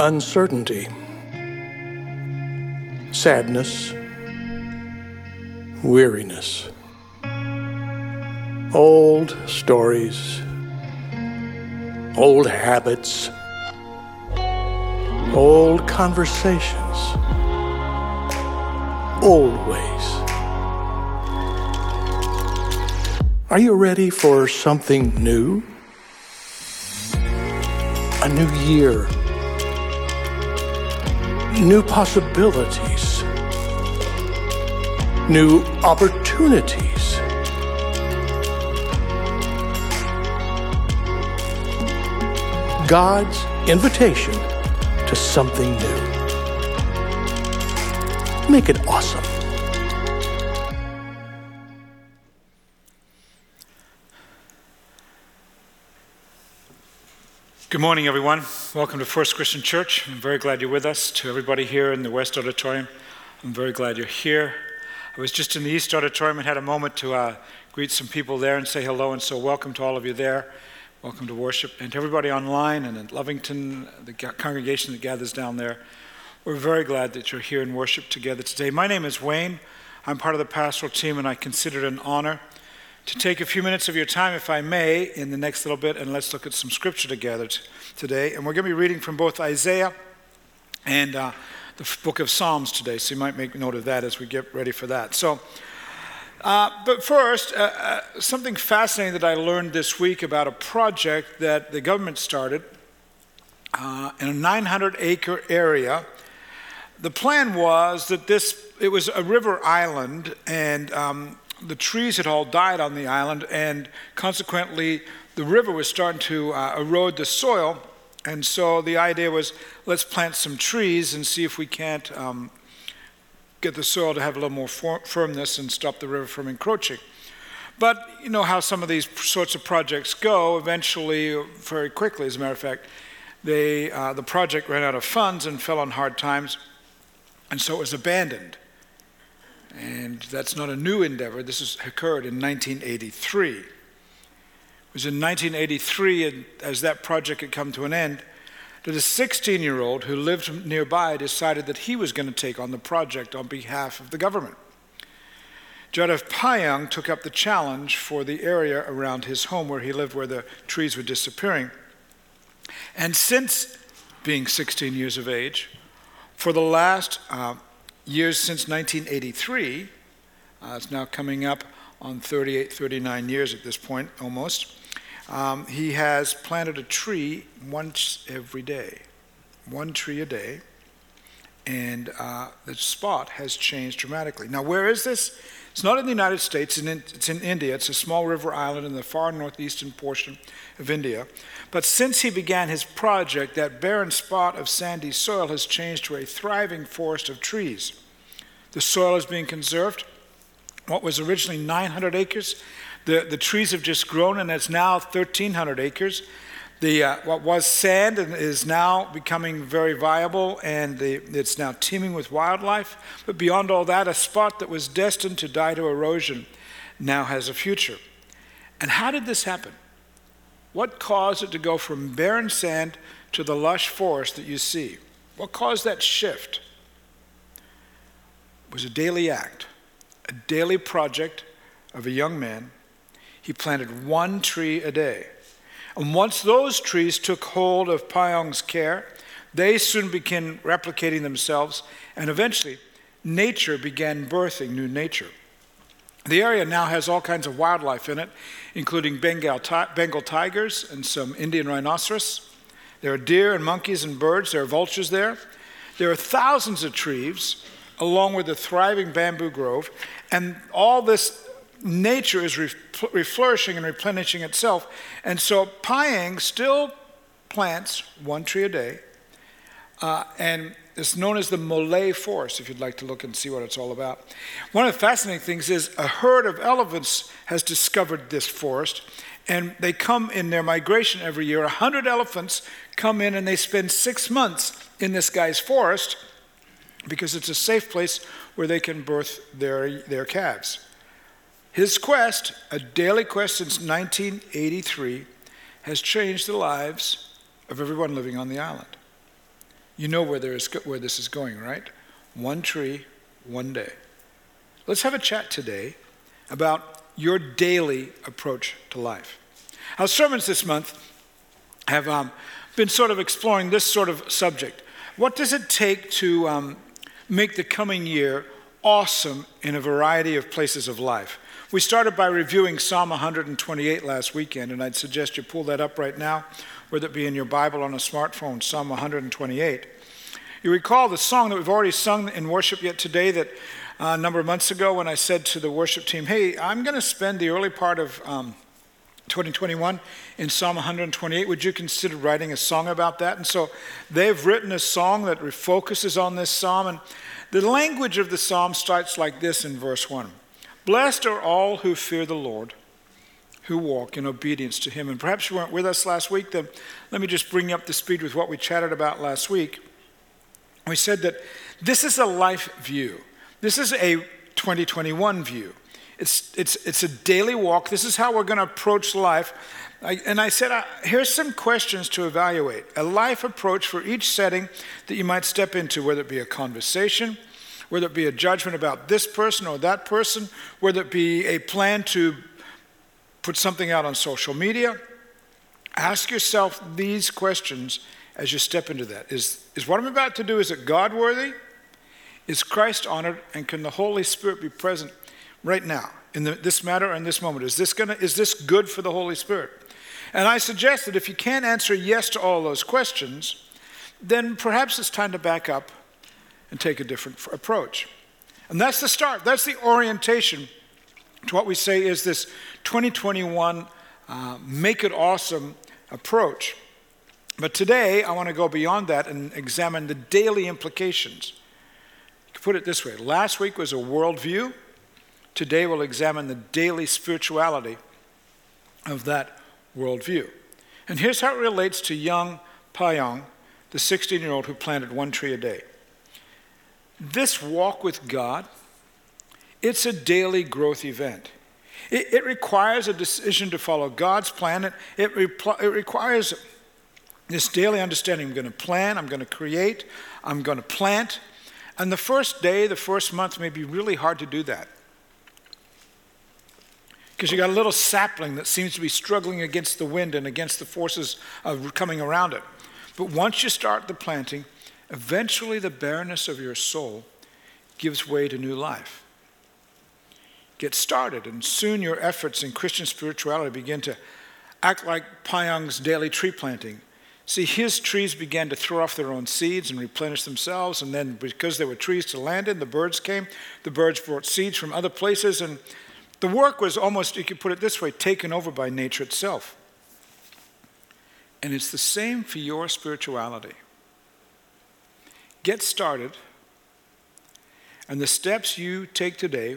uncertainty, sadness, weariness, old stories, old habits, old conversations, old ways. Are you ready for something new? A new year, new possibilities, new opportunities. God's invitation to something new. Make it awesome. Good morning, everyone. Welcome to First Christian Church. I'm very glad you're with us. To everybody here in the West Auditorium, I'm very glad you're here. I was just in the East Auditorium and had a moment to uh, greet some people there and say hello, and so welcome to all of you there. Welcome to worship. And to everybody online and in Lovington, the congregation that gathers down there. We're very glad that you're here in worship together today. My name is Wayne. I'm part of the pastoral team, and I consider it an honor to take a few minutes of your time, if I may, in the next little bit, and let's look at some scripture together t- today. And we're going to be reading from both Isaiah and uh, the book of Psalms today, so you might make note of that as we get ready for that. So, uh, but first, uh, uh, something fascinating that I learned this week about a project that the government started uh, in a 900 acre area. The plan was that this, it was a river island, and um, the trees had all died on the island, and consequently, the river was starting to uh, erode the soil. And so the idea was let's plant some trees and see if we can't um, get the soil to have a little more for- firmness and stop the river from encroaching. But you know how some of these sorts of projects go. Eventually, very quickly, as a matter of fact, they, uh, the project ran out of funds and fell on hard times, and so it was abandoned. And that's not a new endeavor. This has occurred in 1983. It was in 1983, and as that project had come to an end, that a 16 year old who lived nearby decided that he was going to take on the project on behalf of the government. Jadav Payeng took up the challenge for the area around his home where he lived, where the trees were disappearing. And since being 16 years of age, for the last uh, years since 1983. Uh, it's now coming up on 38, 39 years at this point, almost. Um, he has planted a tree once every day, one tree a day, and uh, the spot has changed dramatically. Now, where is this? It's not in the United States, it's in India. It's a small river island in the far northeastern portion of India. But since he began his project, that barren spot of sandy soil has changed to a thriving forest of trees. The soil is being conserved. What was originally 900 acres, the, the trees have just grown and it's now 1,300 acres. The, uh, what was sand and is now becoming very viable and the, it's now teeming with wildlife. But beyond all that, a spot that was destined to die to erosion now has a future. And how did this happen? What caused it to go from barren sand to the lush forest that you see? What caused that shift? Was a daily act, a daily project of a young man. He planted one tree a day. And once those trees took hold of Payeng's care, they soon began replicating themselves, and eventually, nature began birthing new nature. The area now has all kinds of wildlife in it, including Bengal, Bengal tigers and some Indian rhinoceros. There are deer and monkeys and birds. There are vultures there. There are thousands of trees, along with a thriving bamboo grove, and all this nature is reflourishing and replenishing itself. And so Payeng still plants one tree a day, uh, and it's known as the Molai Forest, if you'd like to look and see what it's all about. One of the fascinating things is a herd of elephants has discovered this forest, and they come in their migration every year. A hundred elephants come in and they spend six months in this guy's forest because it's a safe place where they can birth their, their calves. His quest, a daily quest since 1983, has changed the lives of everyone living on the island. You know where, there is, where this is going, right? One tree, one day. Let's have a chat today about your daily approach to life. Our sermons this month have um, been sort of exploring this sort of subject. What does it take to um, make the coming year awesome in a variety of places of life? We started by reviewing Psalm 128 last weekend, and I'd suggest you pull that up right now, whether it be in your Bible on a smartphone, Psalm 128. You recall the song that we've already sung in worship yet today that uh, a number of months ago when I said to the worship team, hey, I'm going to spend the early part of um, 2021 in Psalm 128. Would you consider writing a song about that? And so they've written a song that focuses on this psalm. And the language of the psalm starts like this in verse 1 Blessed are all who fear the Lord, who walk in obedience to him. And perhaps you weren't with us last week, then let me just bring you up to speed with what we chatted about last week. We said that this is a life view. This is a 2021 view. It's, it's, it's a daily walk. This is how we're going to approach life. I, and I said, uh, here's some questions to evaluate a life approach for each setting that you might step into, whether it be a conversation, whether it be a judgment about this person or that person, whether it be a plan to put something out on social media. Ask yourself these questions as you step into that. Is, is what I'm about to do, is it God worthy? Is Christ honored? And can the Holy Spirit be present right now in the, this matter or in this moment? Is this, gonna, is this good for the Holy Spirit? And I suggest that if you can't answer yes to all those questions, then perhaps it's time to back up and take a different approach. And that's the start, that's the orientation to what we say is this 2021 uh, make it awesome approach. But today, I want to go beyond that and examine the daily implications You can put it this way last week was a worldview. Today we'll examine the daily spirituality of that worldview. And here's how it relates to young Payeng, the 16 year old who planted one tree a day. This walk with God, it's a daily growth event. It, it requires a decision to follow God's plan. It, it, repl- it requires this daily understanding I'm going to plan, I'm going to create, I'm going to plant, and the first day, the first month may be really hard to do that. Because you got a little sapling that seems to be struggling against the wind and against the forces of coming around it. But once you start the planting, eventually the barrenness of your soul gives way to new life. Get started, and soon your efforts in Christian spirituality begin to act like Payeng's daily tree planting See, his trees began to throw off their own seeds and replenish themselves, and then because there were trees to land in, the birds came. The birds brought seeds from other places, and the work was almost, you could put it this way, taken over by nature itself. And it's the same for your spirituality. Get started, and the steps you take today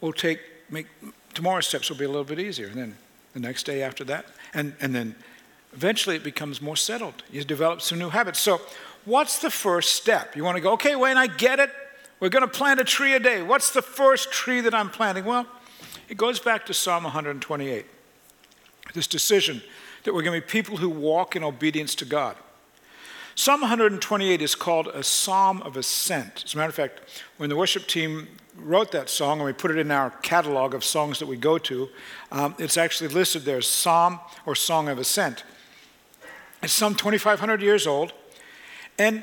will take, make, tomorrow's steps will be a little bit easier, and then the next day after that, and, and then Eventually, it becomes more settled. You develop some new habits. So, what's the first step? You want to go, okay, Wayne, I get it. We're going to plant a tree a day. What's the first tree that I'm planting? Well, it goes back to Psalm 128. This decision that we're going to be people who walk in obedience to God. Psalm 128 is called a psalm of ascent. As a matter of fact, when the worship team wrote that song and we put it in our catalog of songs that we go to, um, it's actually listed there as Psalm or Song of Ascent. It's some 2,500 years old, and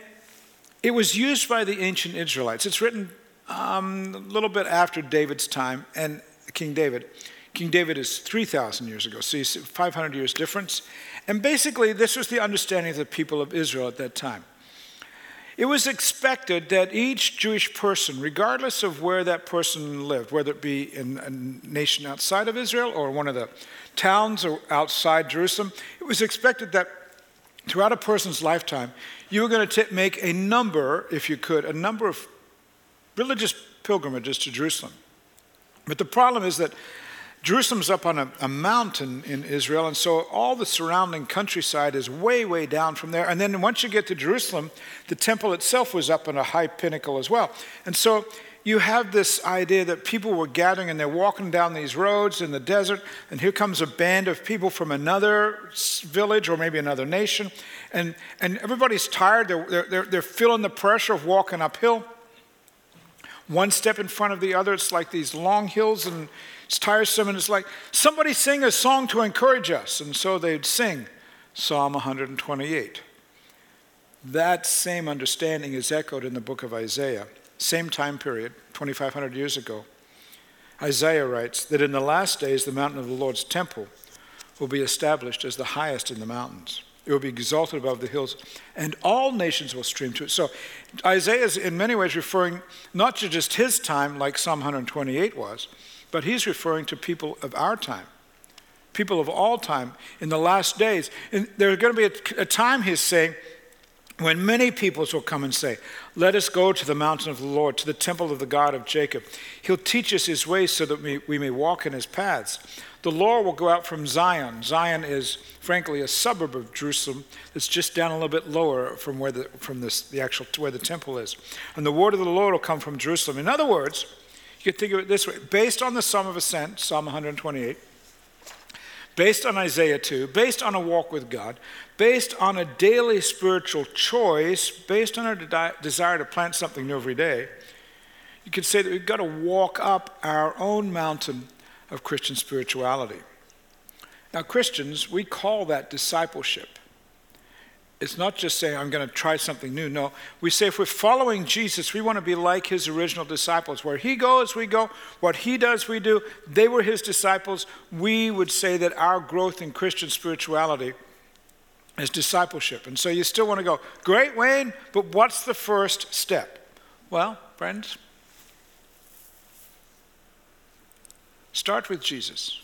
it was used by the ancient Israelites. It's written um, a little bit after David's time and King David. King David is 3,000 years ago, so you see 500 years difference. And basically, this was the understanding of the people of Israel at that time. It was expected that each Jewish person, regardless of where that person lived, whether it be in a nation outside of Israel or one of the towns outside Jerusalem, it was expected that throughout a person's lifetime, you were going to make a number, if you could, a number of religious pilgrimages to Jerusalem. But the problem is that Jerusalem's up on a, a, mountain in Israel, and so all the surrounding countryside is way, way down from there. And then once you get to Jerusalem, the temple itself was up on a high pinnacle as well. And so you have this idea that people were gathering and they're walking down these roads in the desert, and here comes a band of people from another village or maybe another nation, and, and everybody's tired. They're, they're, they're feeling the pressure of walking uphill. One step in front of the other, it's like these long hills, and it's tiresome, and it's like somebody sing a song to encourage us. And so they'd sing Psalm 128. That same understanding is echoed in the book of Isaiah, same time period, 2,500 years ago. Isaiah writes that in the last days, the mountain of the Lord's temple will be established as the highest in the mountains. It will be exalted above the hills, and all nations will stream to it. So Isaiah is in many ways referring not to just his time, like Psalm 128 was, but he's referring to people of our time, people of all time in the last days. And there's going to be a, a time, he's saying, when many peoples will come and say, Let us go to the mountain of the Lord, to the temple of the God of Jacob. He'll teach us his ways so that we, we may walk in his paths. The Lord will go out from Zion. Zion is, frankly, a suburb of Jerusalem that's just down a little bit lower from where the, from this, the actual, where the temple is. And the word of the Lord will come from Jerusalem. In other words, you could think of it this way based on the Psalm of Ascent, Psalm 128, based on Isaiah 2, based on a walk with God, based on a daily spiritual choice, based on our de- desire to plant something new every day, you could say that we've got to walk up our own mountain of Christian spirituality. Now, Christians, we call that discipleship. It's not just saying, I'm going to try something new. No, we say if we're following Jesus, we want to be like his original disciples. Where he goes, we go. What he does, we do. They were his disciples. We would say that our growth in Christian spirituality is discipleship. And so you still want to go, great, Wayne, but what's the first step? Well, friends, start with Jesus.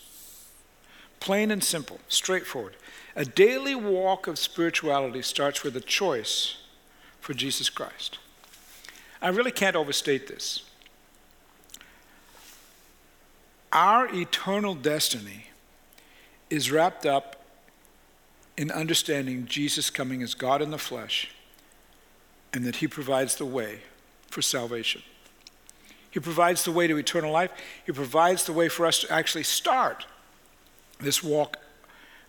Plain and simple, straightforward. A daily walk of spirituality starts with a choice for Jesus Christ. I really can't overstate this. Our eternal destiny is wrapped up in understanding Jesus coming as God in the flesh and that he provides the way for salvation. He provides the way to eternal life. He provides the way for us to actually start this walk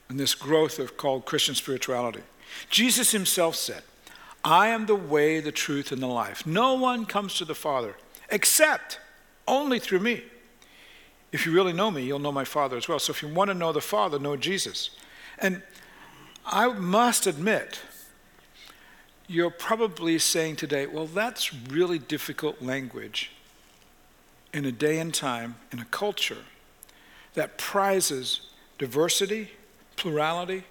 and this growth of called Christian spirituality. Jesus himself said, I am the way, the truth, and the life. No one comes to the Father except only through me. If you really know me, you'll know my Father as well. So if you want to know the Father, know Jesus. And I must admit, you're probably saying today, well, that's really difficult language in a day and time, in a culture that prizes diversity, plurality,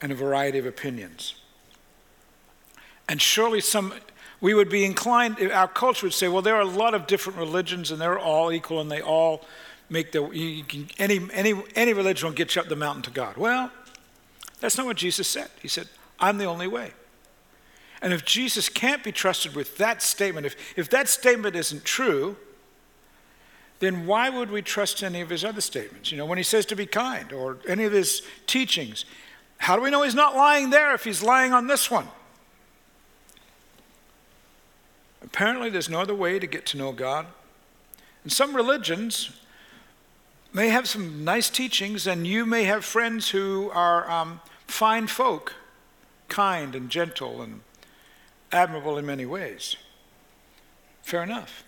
and a variety of opinions. And surely some, we would be inclined, our culture would say, well, there are a lot of different religions and they're all equal and they all make the, can, any, any, any religion will get you up the mountain to God. Well, that's not what Jesus said. He said, I'm the only way. And if Jesus can't be trusted with that statement, if, if that statement isn't true, then why would we trust any of his other statements? You know, when he says to be kind or any of his teachings, how do we know he's not lying there if he's lying on this one? Apparently, there's no other way to get to know God. And some religions may have some nice teachings, and you may have friends who are um, fine folk, kind and gentle and admirable in many ways. Fair enough.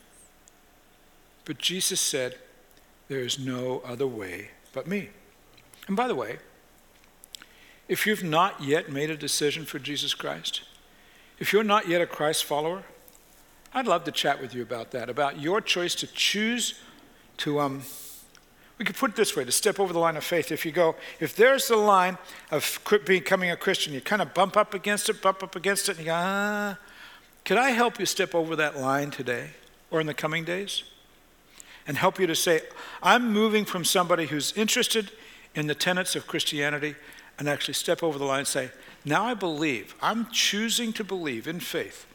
But Jesus said, There is no other way but me. And by the way, if you've not yet made a decision for Jesus Christ, if you're not yet a Christ follower, I'd love to chat with you about that, about your choice to choose to um, we could put it this way to step over the line of faith. If you go, if there's the line of becoming a Christian, you kind of bump up against it, bump up against it, and you go, ah, could I help you step over that line today or in the coming days? And help you to say, I'm moving from somebody who's interested in the tenets of Christianity and actually step over the line and say, now I believe, I'm choosing to believe in faith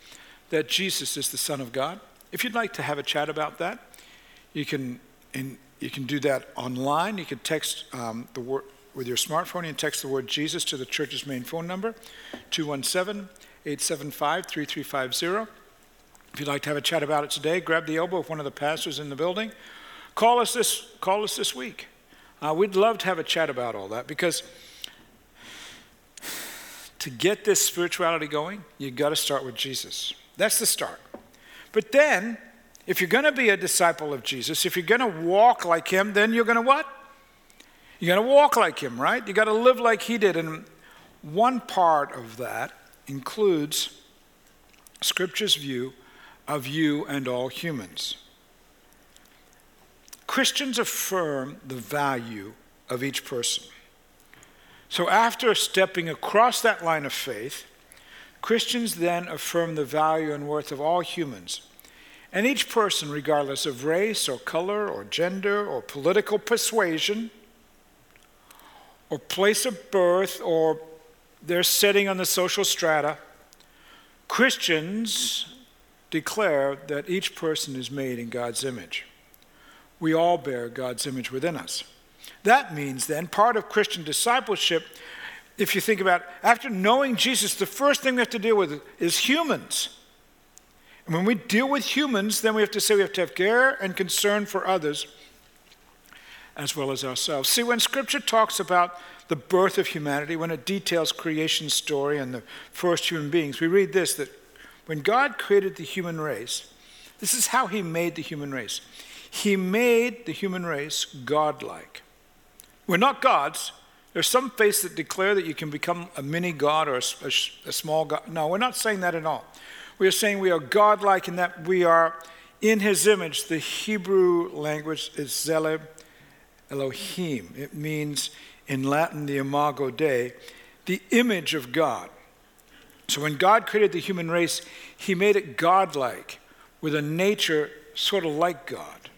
that Jesus is the Son of God. If you'd like to have a chat about that, you can. In, you can do that online. You can text um, the word with your smartphone. Can text the word Jesus to the church's main phone number, 217 875 3350. If you'd like to have a chat about it today, grab the elbow of one of the pastors in the building. Call us this, call us this week. Uh, we'd love to have a chat about all that because to get this spirituality going, you've got to start with Jesus. That's the start. But then, if you're going to be a disciple of Jesus, if you're going to walk like him, then you're going to what? You're going to walk like him, right? You got to live like he did. And one part of that includes Scripture's view of you and all humans. Christians affirm the value of each person. So, after stepping across that line of faith, Christians then affirm the value and worth of all humans. And each person, regardless of race or color or gender or political persuasion or place of birth or their setting on the social strata, Christians declare that each person is made in God's image. We all bear God's image within us. That means then part of Christian discipleship, if you think about it, after knowing Jesus, the first thing we have to deal with is humans. And when we deal with humans, then we have to say we have to have care and concern for others as well as ourselves. See, when Scripture talks about the birth of humanity, when it details creation story and the first human beings, we read this that when God created the human race, this is how he made the human race. He made the human race godlike. We're not gods. There's some faiths that declare that you can become a mini god or a, a, a small god. No, we're not saying that at all. We are saying we are godlike in that we are in his image. The Hebrew language is Tselem Elohim. It means in Latin the imago Dei, the image of God. So when God created the human race, he made it godlike with a nature sort of like God.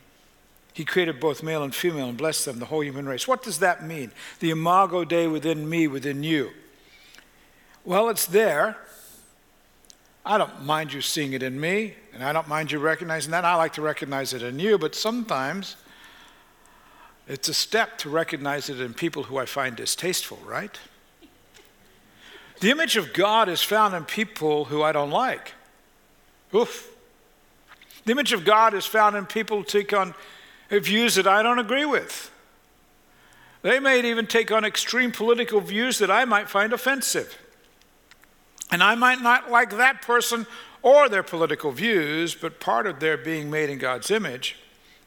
He created both male and female and blessed them, the whole human race. What does that mean? The imago Dei within me, within you. Well, it's there. I don't mind you seeing it in me, and I don't mind you recognizing that. I like to recognize it in you, but sometimes it's a step to recognize it in people who I find distasteful, right? The image of God is found in people who I don't like. Oof. The image of God is found in people who take on uh, views that I don't agree with. They may even take on extreme political views that I might find offensive. And I might not like that person or their political views, but part of their being made in God's image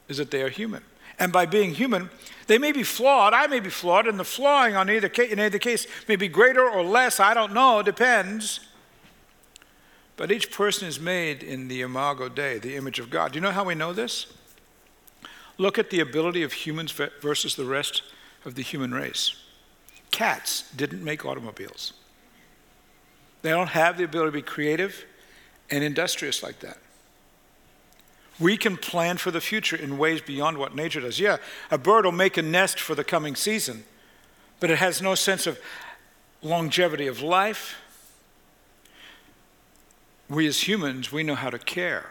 is that they are human. And by being human, they may be flawed. I may be flawed, and the flawing on either case, in either case may be greater or less. I don't know. Depends. But each person is made in the imago Dei, the image of God. Do you know how we know this? Look at the ability of humans versus the rest of the human race. Cats didn't make automobiles. They don't have the ability to be creative and industrious like that. We can plan for the future in ways beyond what nature does. Yeah, a bird will make a nest for the coming season, but it has no sense of longevity of life. We as humans, we know how to care,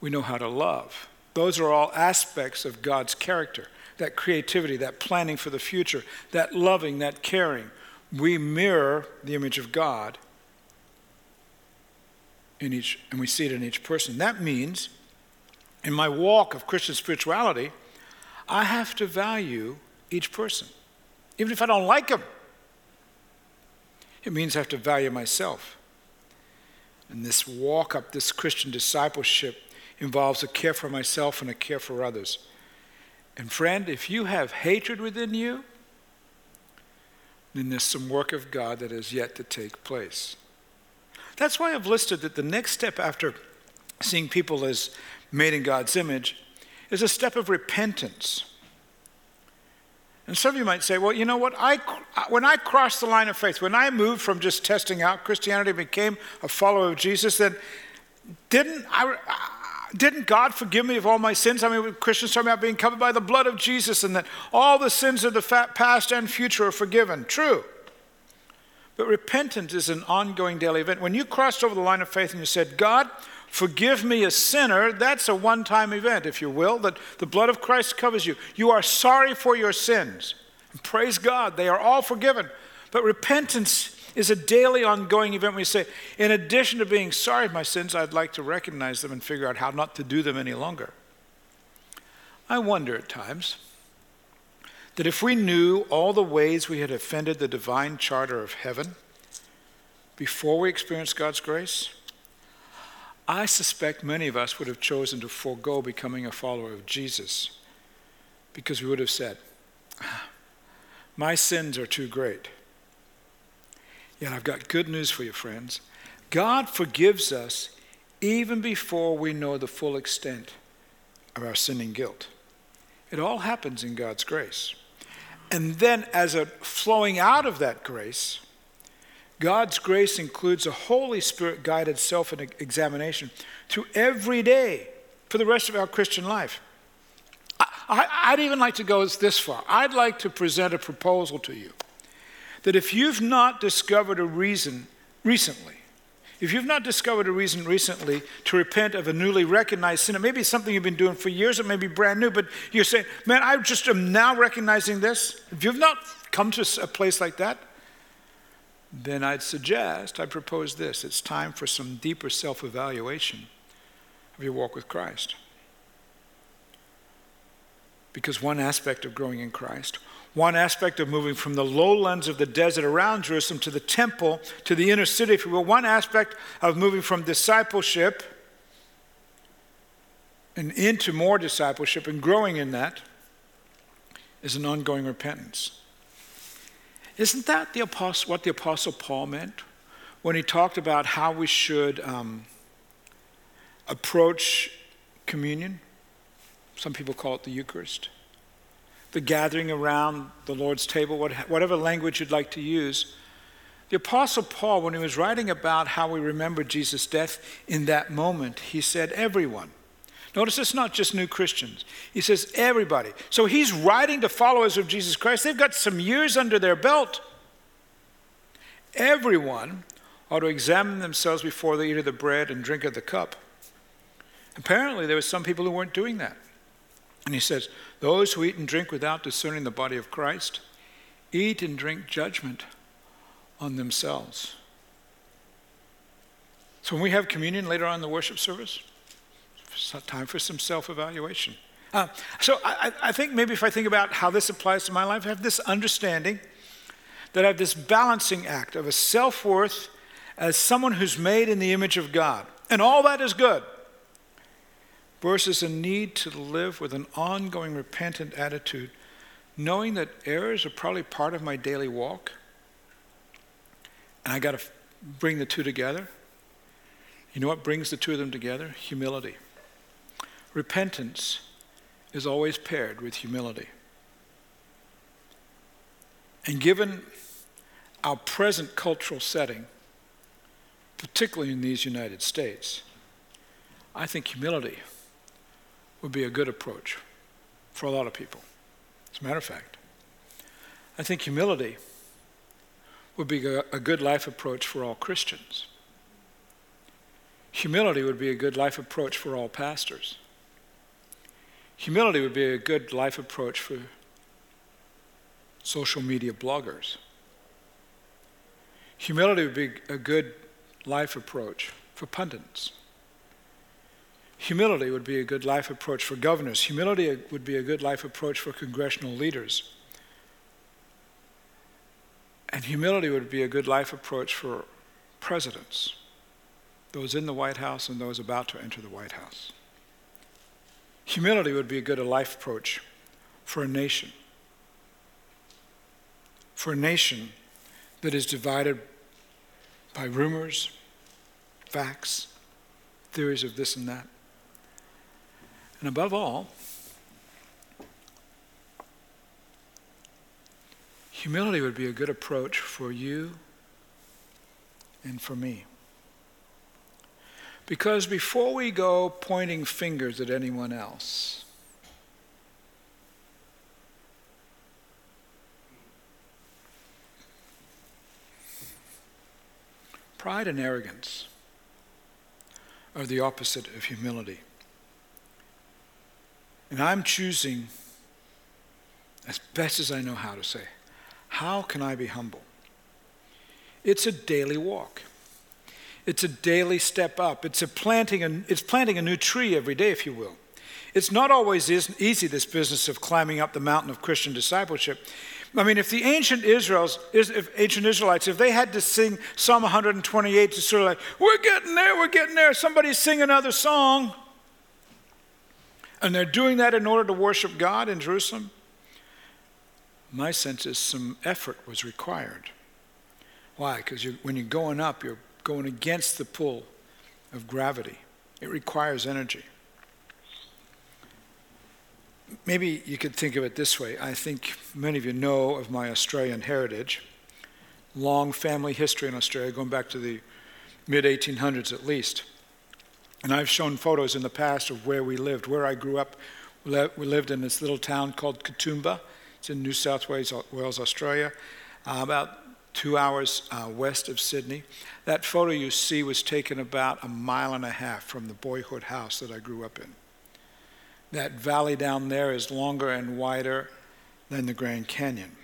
we know how to love. Those are all aspects of God's character that creativity, that planning for the future, that loving, that caring. We mirror the image of God in each, and we see it in each person. That means in my walk of Christian spirituality, I have to value each person, even if I don't like them. It means I have to value myself. And this walk up, this Christian discipleship, involves a care for myself and a care for others. And friend, if you have hatred within you, then there's some work of God that is yet to take place. That's why I've listed that the next step after seeing people as made in God's image, is a step of repentance. And some of you might say, well, you know what? I, when I crossed the line of faith, when I moved from just testing out Christianity, became a follower of Jesus, then didn't, I, didn't God forgive me of all my sins? I mean, Christians talk about being covered by the blood of Jesus and that all the sins of the past and future are forgiven. True. But repentance is an ongoing daily event. When you crossed over the line of faith and you said, God, forgive me a sinner, that's a one time event, if you will, that the blood of Christ covers you. You are sorry for your sins. And praise God, they are all forgiven. But repentance is a daily ongoing event. We say, in addition to being sorry for my sins, I'd like to recognize them and figure out how not to do them any longer. I wonder at times that if we knew all the ways we had offended the divine charter of heaven before we experienced God's grace, I suspect many of us would have chosen to forego becoming a follower of Jesus because we would have said, ah, My sins are too great. Yet I've got good news for you, friends. God forgives us even before we know the full extent of our sinning guilt. It all happens in God's grace. And then, as a flowing out of that grace, God's grace includes a Holy Spirit guided self examination through every day for the rest of our Christian life. I, would even like to go this far. I'd like to present a proposal to you that if you've not discovered a reason recently, if you've not discovered a reason recently to repent of a newly recognized sin, it may be something you've been doing for years, it may be brand new, but you're saying, man, I just am now recognizing this. If you've not come to a place like that, then I'd suggest, I propose this it's time for some deeper self evaluation of your walk with Christ. Because one aspect of growing in Christ, one aspect of moving from the lowlands of the desert around Jerusalem to the temple, to the inner city, if you will, one aspect of moving from discipleship and into more discipleship and growing in that is an ongoing repentance. Isn't that the apostle, what the Apostle Paul meant when he talked about how we should um, approach communion? Some people call it the Eucharist. The gathering around the Lord's table, whatever language you'd like to use. The Apostle Paul, when he was writing about how we remember Jesus' death in that moment, he said, Everyone. Notice it's not just new Christians. He says everybody. So he's writing to followers of Jesus Christ. They've got some years under their belt. Everyone ought to examine themselves before they eat of the bread and drink of the cup. Apparently, there were some people who weren't doing that. And he says, Those who eat and drink without discerning the body of Christ eat and drink judgment on themselves. So when we have communion later on in the worship service, time for some self evaluation. Uh, so I, I, think maybe if I think about how this applies to my life, I have this understanding that I have this balancing act of a self worth as someone who's made in the image of God. And all that is good. Versus a need to live with an ongoing repentant attitude, knowing that errors are probably part of my daily walk. And I got to bring the two together. You know what brings the two of them together? Humility. Repentance is always paired with humility. And given our present cultural setting, particularly in these United States, I think humility would be a good approach for a lot of people. As a matter of fact, I think humility would be a, good life approach for all Christians. Humility would be a good life approach for all pastors. Humility would be a good life approach for social media bloggers. Humility would be a good life approach for pundits. Humility would be a good life approach for governors. Humility would be a good life approach for congressional leaders. And humility would be a good life approach for presidents, those in the White House and those about to enter the White House. Humility would be a good life approach for a nation. For a nation that is divided by rumors, facts, theories of this and that. And above all, humility would be a good approach for you and for me. Because before we go pointing fingers at anyone else, pride and arrogance are the opposite of humility. And I'm choosing, as best as I know how to say, how can I be humble? It's a daily walk. It's a daily step up. It's, a planting a, it's planting a new tree every day, if you will. It's not always easy, this business of climbing up the mountain of Christian discipleship. I mean, if the ancient Israels, if ancient Israelites, if they had to sing Psalm 128 to sort of like, we're getting there, we're getting there, somebody sing another song, and they're doing that in order to worship God in Jerusalem, my sense is some effort was required. Why? Because when you're going up, you're going against the pull of gravity. It requires energy. Maybe you could think of it this way. I think many of you know of my Australian heritage, long family history in Australia, going back to the mid 1800s at least. And I've shown photos in the past of where we lived, where I grew up. We lived in this little town called Katoomba. It's in New South Wales, Australia, uh, about two hours uh, west of Sydney. That photo you see was taken about a mile and a half from the boyhood house that I grew up in. That valley down there is longer and wider than the Grand Canyon.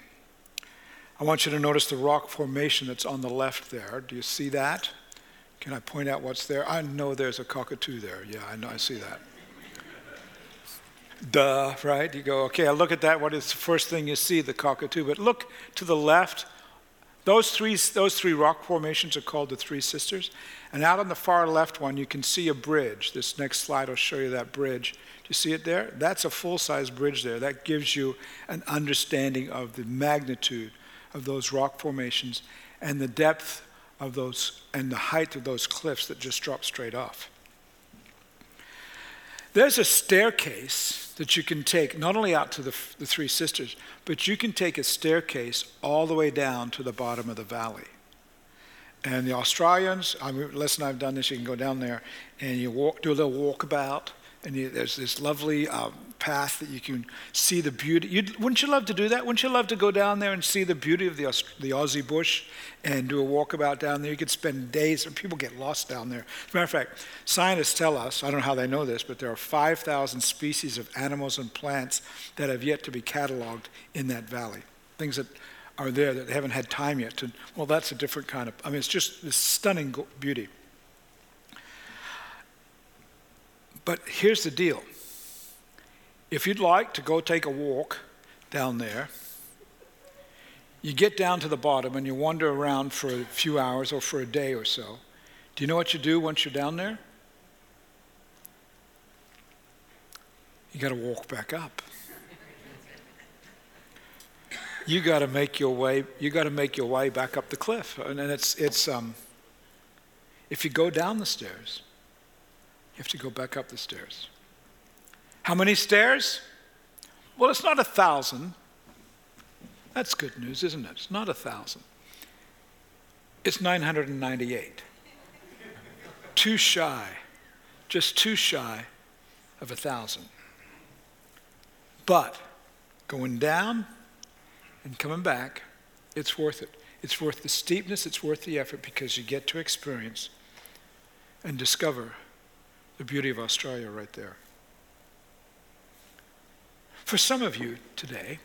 I want you to notice the rock formation that's on the left there. Do you see that? Can I point out what's there? I know there's a cockatoo there. Yeah, I know, I see that. Duh, right? You go, okay, I look at that. What is the first thing you see? The cockatoo. But look to the left. Those three, those three rock formations are called the Three Sisters. And out on the far left one, you can see a bridge. This next slide will show you that bridge. Do you see it there? That's a full size bridge there. That gives you an understanding of the magnitude of those rock formations and the depth of those and the height of those cliffs that just drop straight off. There's a staircase that you can take not only out to the, the Three Sisters, but you can take a staircase all the way down to the bottom of the valley. And the Australians, I mean, listen, I've done this, you can go down there and you walk, do a little walkabout, and you, there's this lovely um, path that you can see the beauty. You'd, wouldn't you love to do that? Wouldn't you love to go down there and see the beauty of the, the Aussie bush and do a walkabout down there? You could spend days, and people get lost down there. As a matter of fact, scientists tell us, I don't know how they know this, but there are 5,000 species of animals and plants that have yet to be cataloged in that valley. Things that are there that they haven't had time yet to, well, that's a different kind of, I mean, it's just this stunning beauty. But here's the deal if you'd like to go take a walk down there, you get down to the bottom and you wander around for a few hours or for a day or so. Do you know what you do once you're down there? You got to walk back up. you got to make your way. You got to make your way back up the cliff, and it's it's. Um, if you go down the stairs, you have to go back up the stairs. How many stairs? Well, it's not a thousand. That's good news, isn't it? It's not a thousand. It's 998. too shy, just too shy of a thousand. But going down and coming back, it's worth it. It's worth the steepness, it's worth the effort because you get to experience and discover the beauty of Australia right there. For some of you today,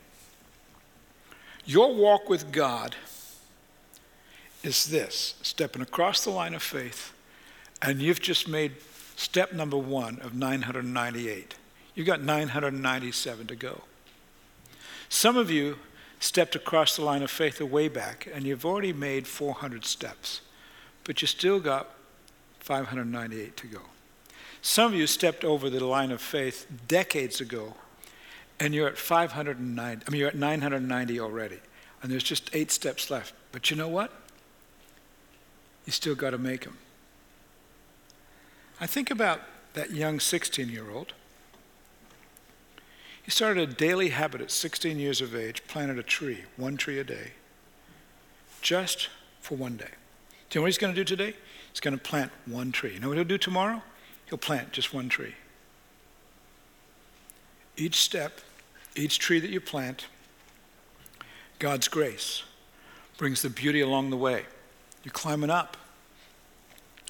your walk with God is this stepping across the line of faith, and you've just made step number one of 998. You've got 997 to go. Some of you stepped across the line of faith a way back, and you've already made 400 steps, but you still got 598 to go. Some of you stepped over the line of faith decades ago and you're at 590, I mean, you're at 990 already, and there's just eight steps left. But you know what? You still got to make them. I think about that young 16 year old. He started a daily habit at 16 years of age, planted a tree, one tree a day, just for one day. Do you know what he's going to do today? He's going to plant one tree. You know what he'll do tomorrow? He'll plant just one tree. Each step each tree that you plant, God's grace brings the beauty along the way. You're climbing up.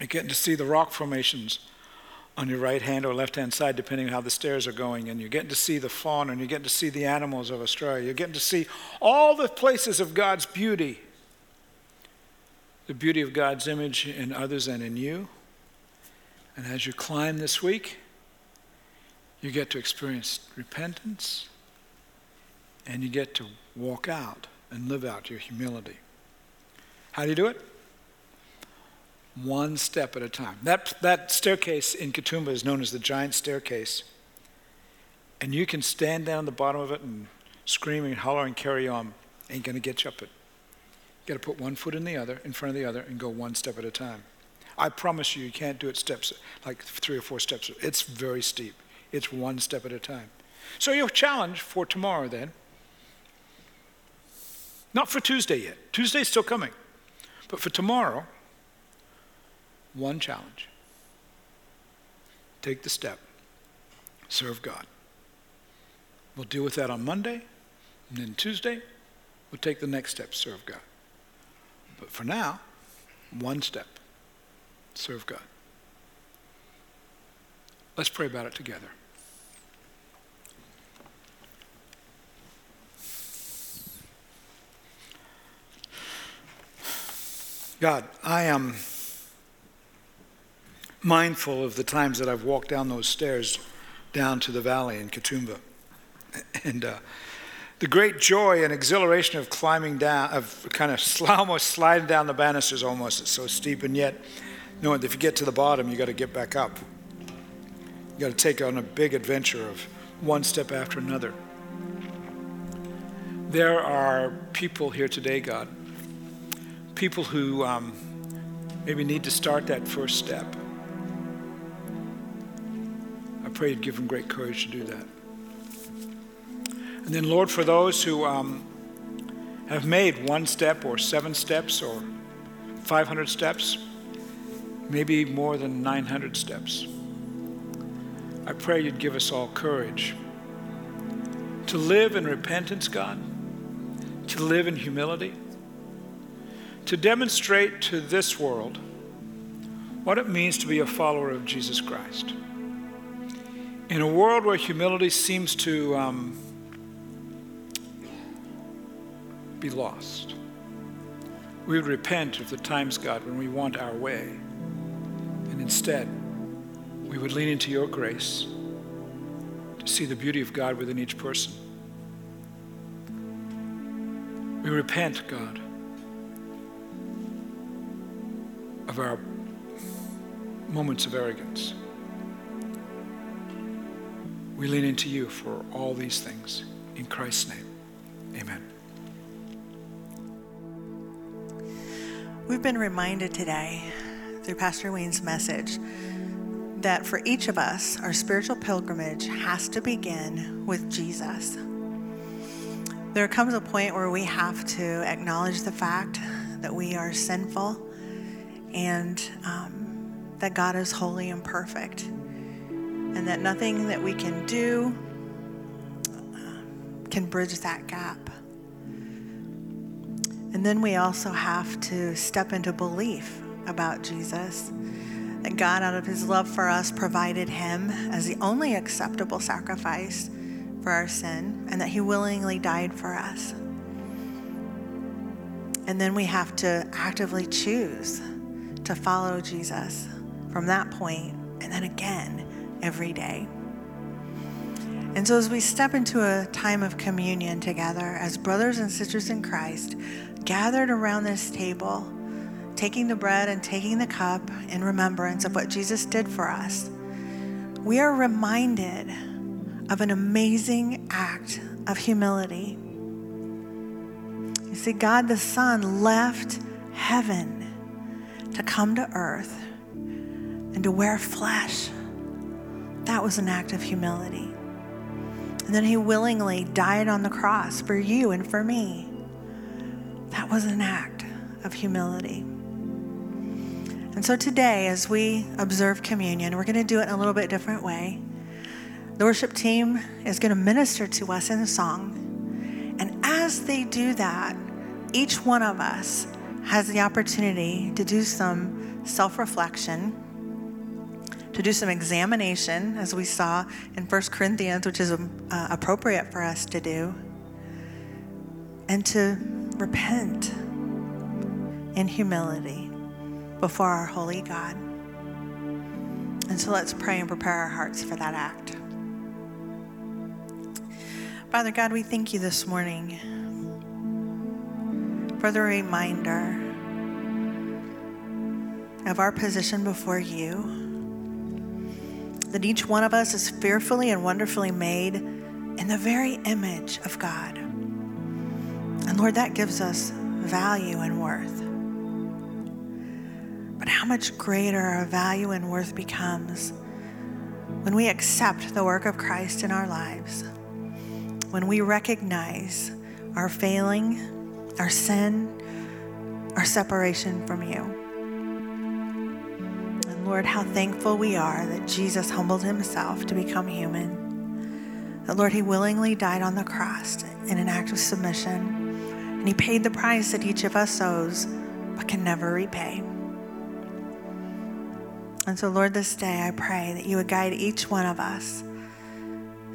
You're getting to see the rock formations on your right hand or left hand side, depending on how the stairs are going. And you're getting to see the fauna and you're getting to see the animals of Australia. You're getting to see all the places of God's beauty. the beauty of God's image in others and in you. And as you climb this week, you get to experience repentance and you get to walk out and live out your humility. How do you do it? One step at a time. That, that staircase in Katoomba is known as the giant staircase. And you can stand down the bottom of it and scream and holler and carry on. Ain't going to get you up it. You got to put one foot in the other, in front of the other, and go one step at a time. I promise you, you can't do it steps, like three or four steps. It's very steep. It's one step at a time. So your challenge for tomorrow then, not for Tuesday yet. Tuesday's still coming. But for tomorrow, one challenge. Take the step. Serve God. We'll deal with that on Monday, and then Tuesday, we'll take the next step, serve God. But for now, one step. Serve God. Let's pray about it together. God, I am mindful of the times that I've walked down those stairs down to the valley in Katoomba. And uh, the great joy and exhilaration of climbing down, of kind of almost sliding down the banisters almost, it's so steep, and yet that if you get to the bottom, you got to get back up. You got to take on a big adventure of one step after another. There are people here today, God, people who um, maybe need to start that first step. I pray you'd give them great courage to do that. And then, Lord, for those who um, have made one step or seven steps or 500 steps, maybe more than 900 steps, I pray you'd give us all courage to live in repentance, God, to live in humility to demonstrate to this world what it means to be a follower of Jesus Christ. In a world where humility seems to um, be lost, we would repent of the times, God, when we want our way. Instead, we would lean into your grace to see the beauty of God within each person. We repent, God, of our moments of arrogance. We lean into you for all these things. In Christ's name, amen. We've been reminded today through Pastor Wayne's message that for each of us, our spiritual pilgrimage has to begin with Jesus. There comes a point where we have to acknowledge the fact that we are sinful and um, that God is holy and perfect, and that nothing that we can do uh, can bridge that gap. And then we also have to step into belief about Jesus. That God, out of his love for us, provided him as the only acceptable sacrifice for our sin, and that he willingly died for us. And then we have to actively choose to follow Jesus from that point and then again every day. And so, as we step into a time of communion together as brothers and sisters in Christ, gathered around this table, taking the bread and taking the cup in remembrance of what Jesus did for us, we are reminded of an amazing act of humility. You see, God the Son left heaven to come to earth and to wear flesh. That was an act of humility. And then he willingly died on the cross for you and for me. That was an act of humility. And so today, as we observe communion, we're going to do it in a little bit different way. The worship team is going to minister to us in a song. And as they do that, each one of us has the opportunity to do some self reflection, to do some examination, as we saw in 1 Corinthians, which is um, uh, appropriate for us to do, and to repent in humility. Before our holy God. And so let's pray and prepare our hearts for that act. Father God, we thank you this morning for the reminder of our position before you. That each one of us is fearfully and wonderfully made in the very image of God. And Lord, that gives us value and worth. But how much greater our value and worth becomes when we accept the work of Christ in our lives, when we recognize our failing, our sin, our separation from you. And Lord, how thankful we are that Jesus humbled himself to become human. That, Lord, he willingly died on the cross in an act of submission and he paid the price that each of us owes but can never repay. And so, Lord, this day I pray that you would guide each one of us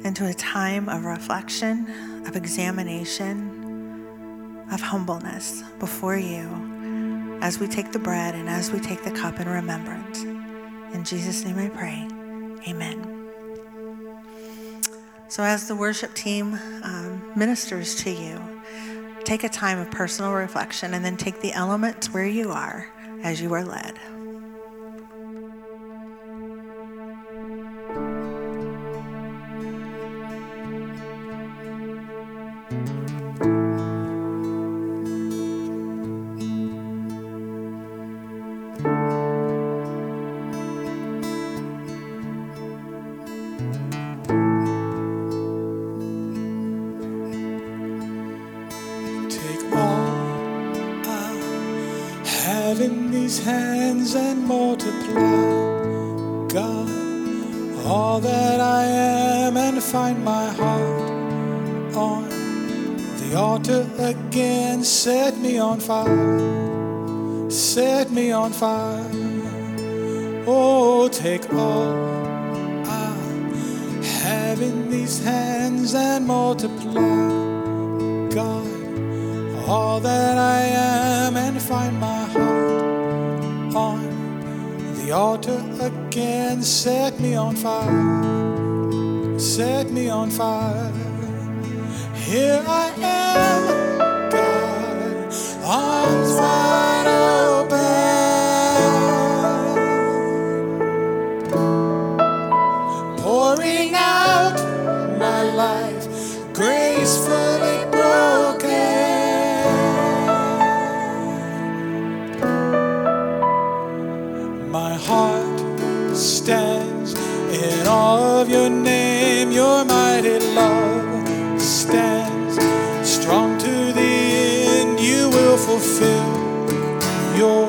into a time of reflection, of examination, of humbleness before you as we take the bread and as we take the cup in remembrance. In Jesus' name I pray. Amen. So, as the worship team um, ministers to you, take a time of personal reflection and then take the elements where you are as you are led. On fire, set me on fire. Oh, take all I have in these hands and multiply, God, all that I am and find my heart on the altar again. Set me on fire, set me on fire. Here I am stands in awe of your name, your mighty fulfill your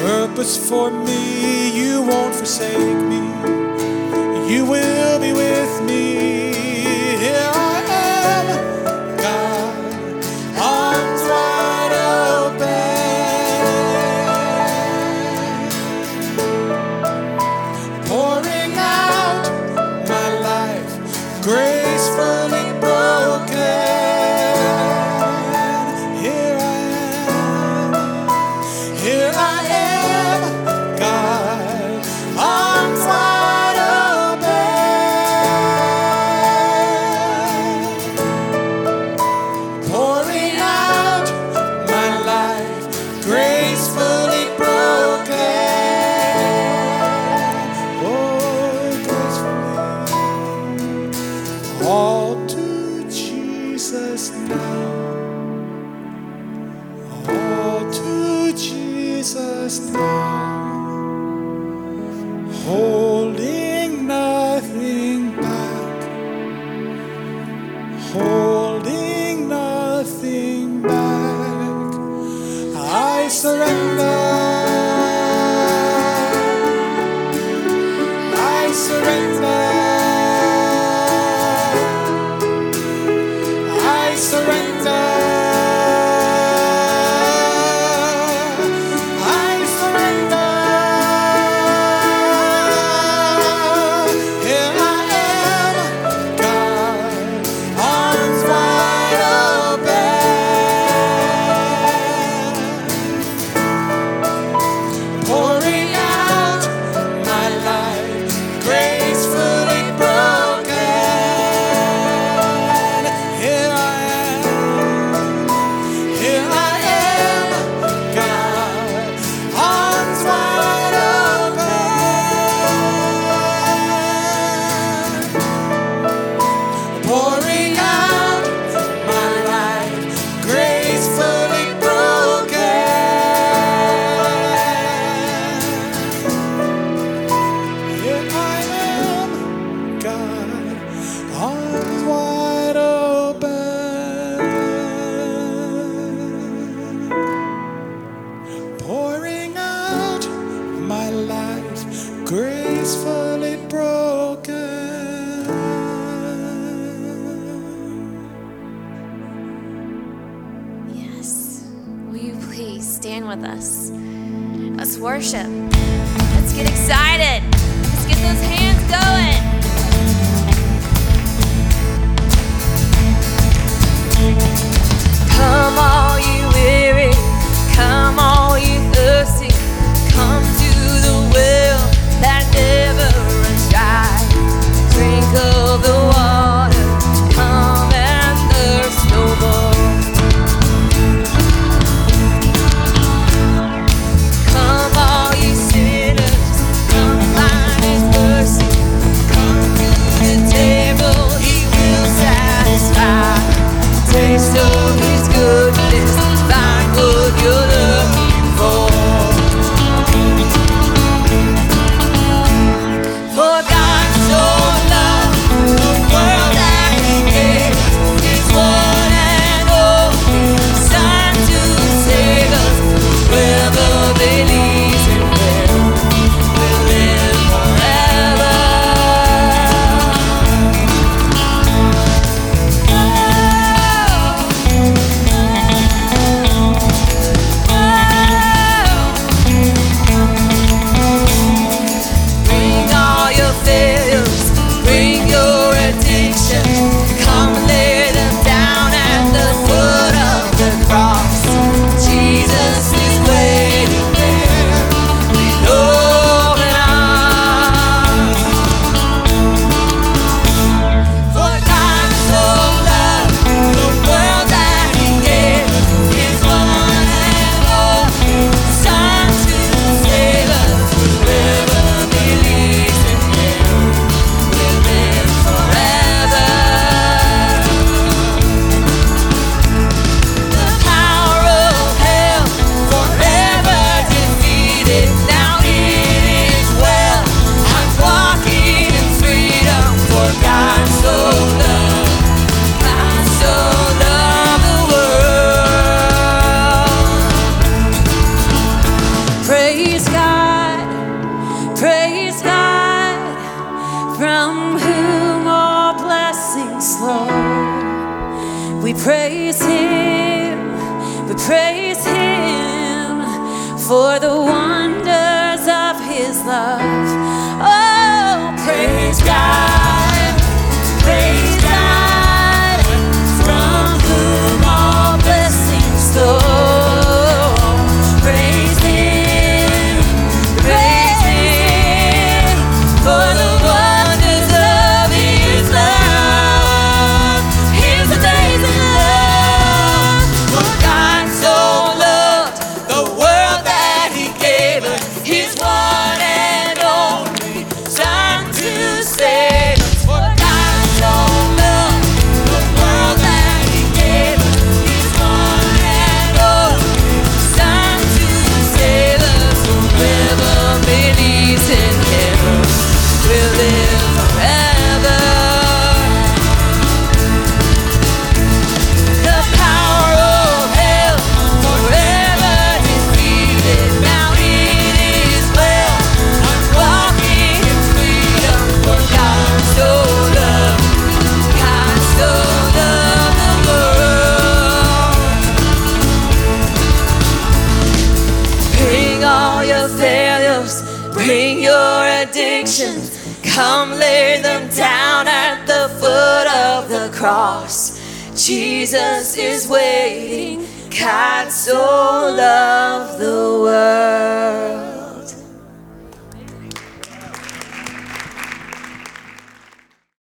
purpose for me. You won't forsake me, you will be with me. stand with us. Let's worship. Let's get excited. Let's get those hands going. Come on.